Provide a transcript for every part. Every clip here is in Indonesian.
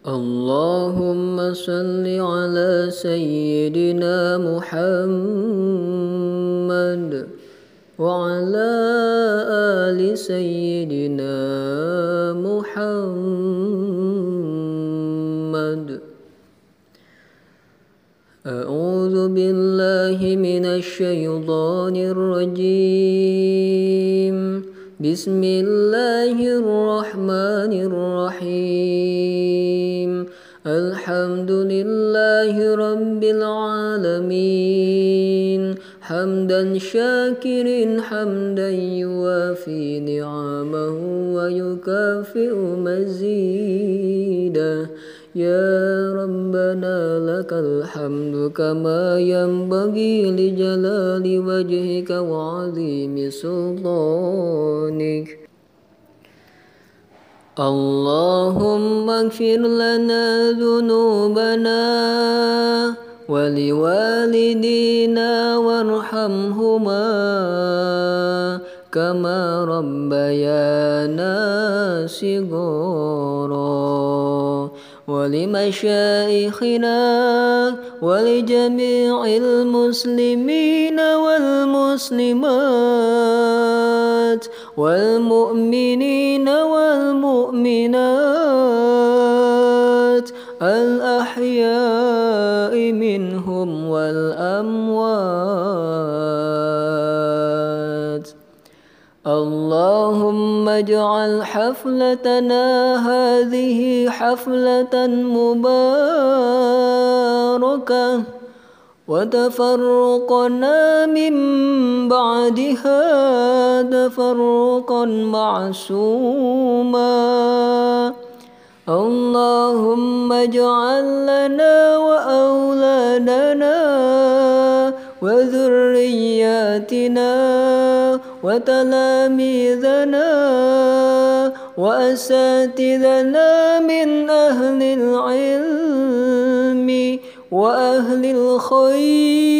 اللهم صل على سيدنا محمد وعلى آل سيدنا محمد. أعوذ بالله من الشيطان الرجيم. بسم الله الرحمن الرحيم. الحمد لله رب العالمين. حمدا شاكر حمدا يوافي نعمه ويكافئ مزيدا يا ربنا لك الحمد كما ينبغي لجلال وجهك وعظيم سلطانك. اللهم اغفر لنا ذنوبنا ولوالدينا وارحمهما كما ربيانا صغارا ولمشايخنا ولجميع المسلمين والمسلمات والمؤمنين والمؤمنات الأحياء منهم والأموات. اللهم اجعل حفلتنا هذه حفلة مباركة. وتفرقنا من بعدها تفرقا معصوما. اللهم اجعل لنا وأولادنا وذرياتنا وتلاميذنا وأساتذنا من أهل العلم وأهل الخير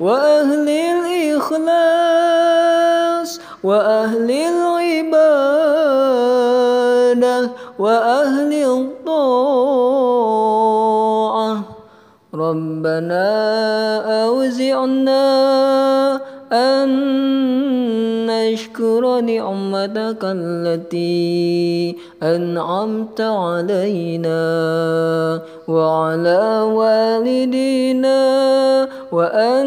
وأهل الإخلاص وأهل العبادة وأهل الطاعة. ربنا أوزعنا أن نشكر نعمتك التي أنعمت علينا. وعلى والدينا وأن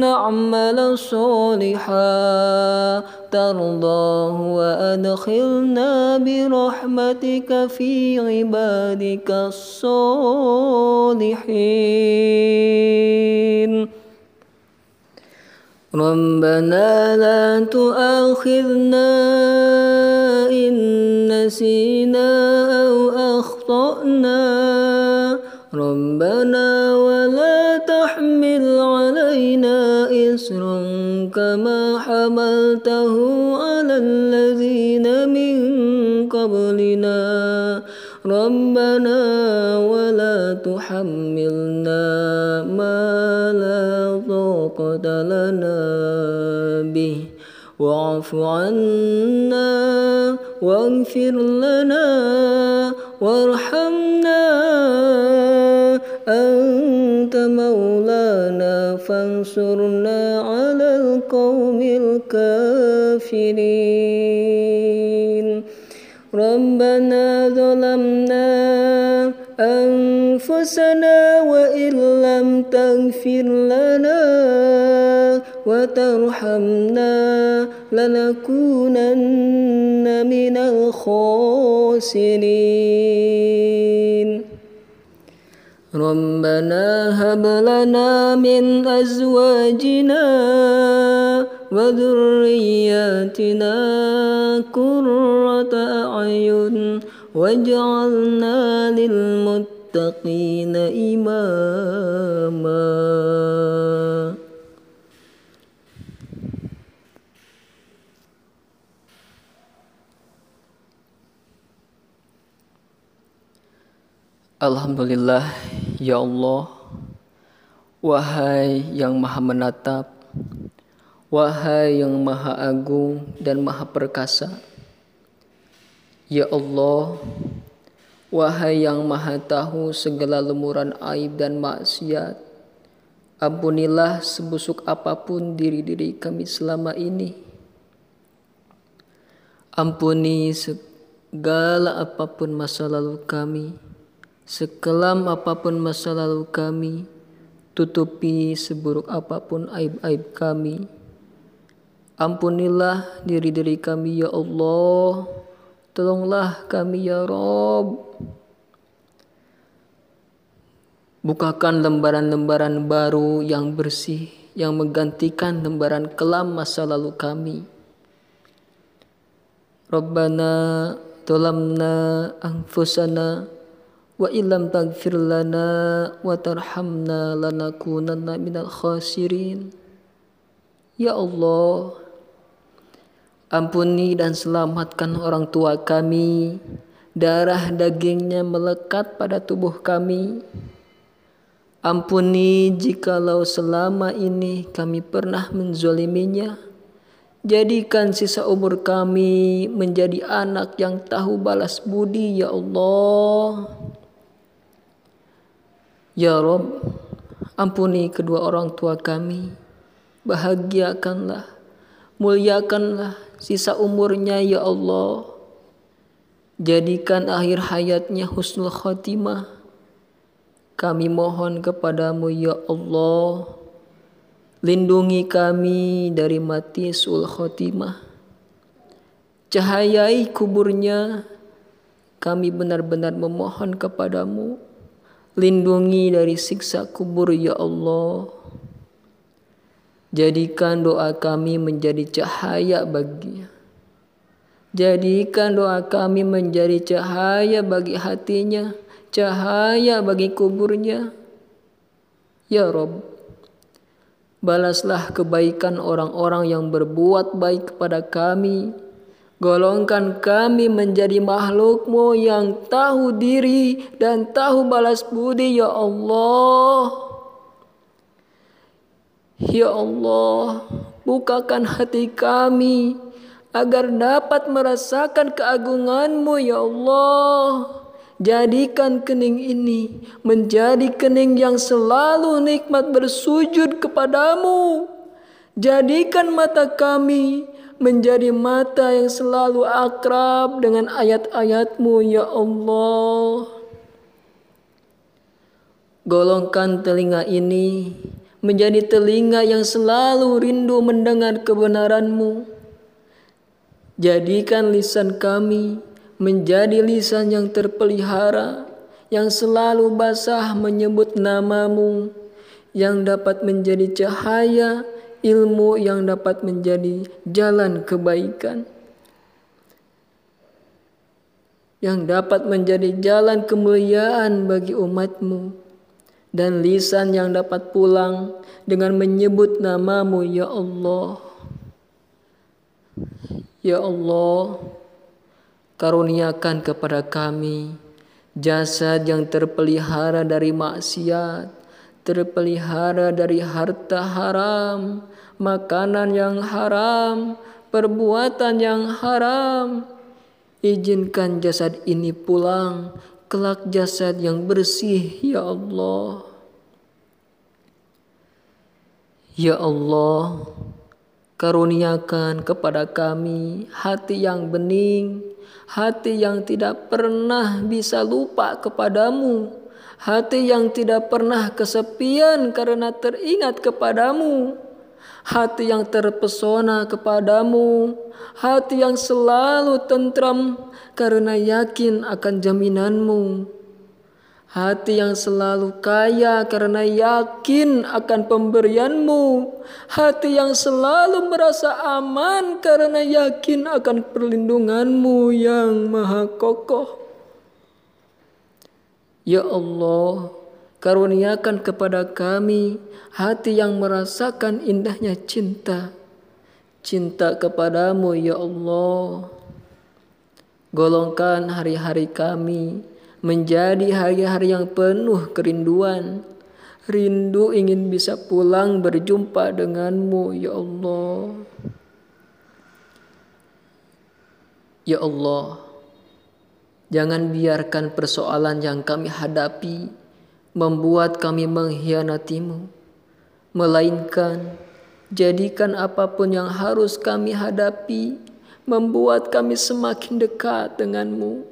نعمل صالحا. ترضاه وأدخلنا برحمتك في عبادك الصالحين. ربنا لا تؤاخذنا إن نسينا ربنا ولا تحمل علينا إسرا كما حملته على الذين من قبلنا. ربنا ولا تحملنا ما لا طاقة لنا به. واعف عنا واغفر لنا وارحمنا أنت مولانا فانصرنا على القوم الكافرين. ربنا ظلمنا أنفسنا وإن لم تغفر لنا وترحمنا لنكونن من الخاسرين. ربنا هب لنا من أزواجنا وذرياتنا قرة أعين واجعلنا للمتقين إماما. Alhamdulillah. Ya Allah Wahai yang maha menatap Wahai yang maha agung dan maha perkasa Ya Allah Wahai yang maha tahu segala lemuran aib dan maksiat, ampunilah sebusuk apa pun diri-diri kami selama ini. Ampuni segala apa pun masa lalu kami, sekelam apa pun masa lalu kami, tutupi seburuk apa pun aib-aib kami. Ampunilah diri-diri kami ya Allah, tolonglah kami ya Rob. Bukakan lembaran-lembaran baru yang bersih yang menggantikan lembaran kelam masa lalu kami. Rabbana tolamna anfusana wa illam taghfir lana wa tarhamna lanakunanna. Ya Allah, ampuni dan selamatkan orang tua kami, darah dagingnya melekat pada tubuh kami. Ampuni jikalau selama ini kami pernah menzoliminya. Jadikan sisa umur kami menjadi anak yang tahu balas budi ya Allah. Ya Rob, ampuni kedua orang tua kami. Bahagiakanlah, muliakanlah sisa umurnya ya Allah. Jadikan akhir hayatnya husnul khotimah kami mohon kepadamu ya Allah, lindungi kami dari mati sul khotimah. Cahayai kuburnya, kami benar-benar memohon kepadamu, lindungi dari siksa kubur ya Allah. Jadikan doa kami menjadi cahaya baginya. Jadikan doa kami menjadi cahaya bagi hatinya cahaya bagi kuburnya. Ya Rob, balaslah kebaikan orang-orang yang berbuat baik kepada kami. Golongkan kami menjadi makhlukmu yang tahu diri dan tahu balas budi ya Allah. Ya Allah, bukakan hati kami agar dapat merasakan keagunganmu ya Allah. Jadikan kening ini menjadi kening yang selalu nikmat bersujud kepadamu. Jadikan mata kami menjadi mata yang selalu akrab dengan ayat-ayatmu ya Allah. Golongkan telinga ini menjadi telinga yang selalu rindu mendengar kebenaranmu. Jadikan lisan kami menjadi lisan yang terpelihara, yang selalu basah menyebut namamu, yang dapat menjadi cahaya, ilmu yang dapat menjadi jalan kebaikan. Yang dapat menjadi jalan kemuliaan bagi umatmu dan lisan yang dapat pulang dengan menyebut namamu ya Allah. Ya Allah, Karuniakan kepada kami jasad yang terpelihara dari maksiat, terpelihara dari harta haram, makanan yang haram, perbuatan yang haram. Izinkan jasad ini pulang, kelak jasad yang bersih, ya Allah. Ya Allah, karuniakan kepada kami hati yang bening, hati yang tidak pernah bisa lupa kepadamu, hati yang tidak pernah kesepian karena teringat kepadamu, hati yang terpesona kepadamu, hati yang selalu tentram karena yakin akan jaminanmu. Hati yang selalu kaya karena yakin akan pemberianmu. Hati yang selalu merasa aman karena yakin akan perlindunganmu yang maha kokoh. Ya Allah, karuniakan kepada kami hati yang merasakan indahnya cinta. Cinta kepadamu ya Allah. Golongkan hari-hari kami menjadi hari-hari yang penuh kerinduan. Rindu ingin bisa pulang berjumpa denganmu, ya Allah. Ya Allah, Jangan biarkan persoalan yang kami hadapi membuat kami mengkhianatimu, melainkan jadikan apa pun yang harus kami hadapi membuat kami semakin dekat denganmu,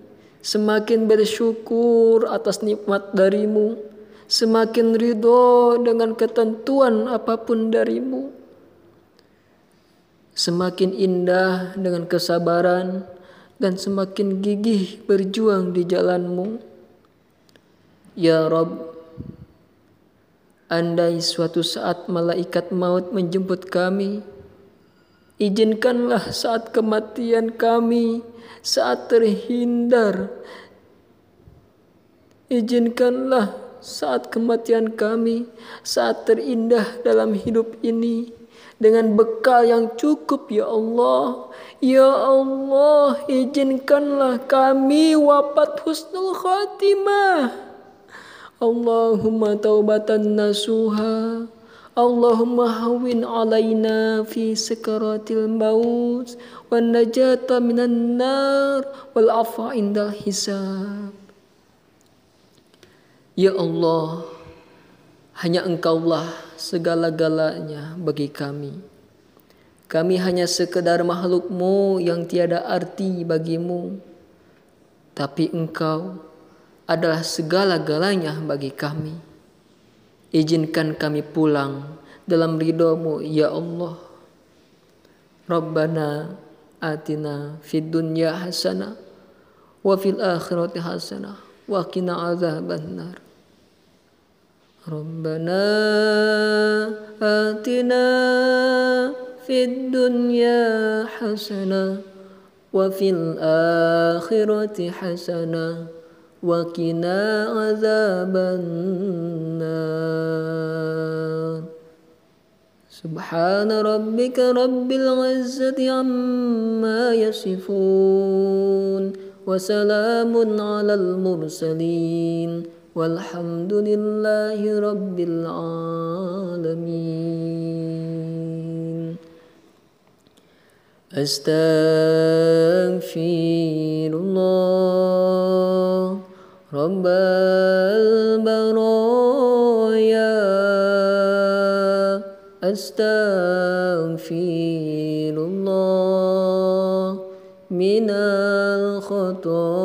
semakin bersyukur atas nikmat darimu, semakin ridho dengan ketentuan apa pun darimu, semakin indah dengan kesabaran, dan semakin gigih berjuang di jalanmu. Ya Rob, andai suatu saat malaikat maut menjemput kami, izinkanlah saat kematian kami, saat terhindar, izinkanlah saat kematian kami, saat terindah dalam hidup ini, dengan bekal yang cukup ya Allah. Ya Allah, izinkanlah kami wafat husnul khatimah. Allahumma taubatan nasuha Allahumma hawin alaina fi sakaratil maut wan najata minan nar wal afa indal hisab Ya Allah hanya engkaulah segala-galanya bagi kami kami hanya sekedar makhlukmu yang tiada arti bagimu tapi engkau adalah segala-galanya bagi kami. Izinkan kami pulang dalam ridhomu ya Allah. Rabbana atina fid dunya hasanah wa fil akhirati hasanah wa qina azabannar. ربنا آتنا في الدنيا حسنة وفي الآخرة حسنة وقنا عذاب النار. سبحان ربك رب العزة عما يصفون وسلام على المرسلين. والحمد لله رب العالمين أستغفر الله رب البرايا. أستغفر الله من الخطايا.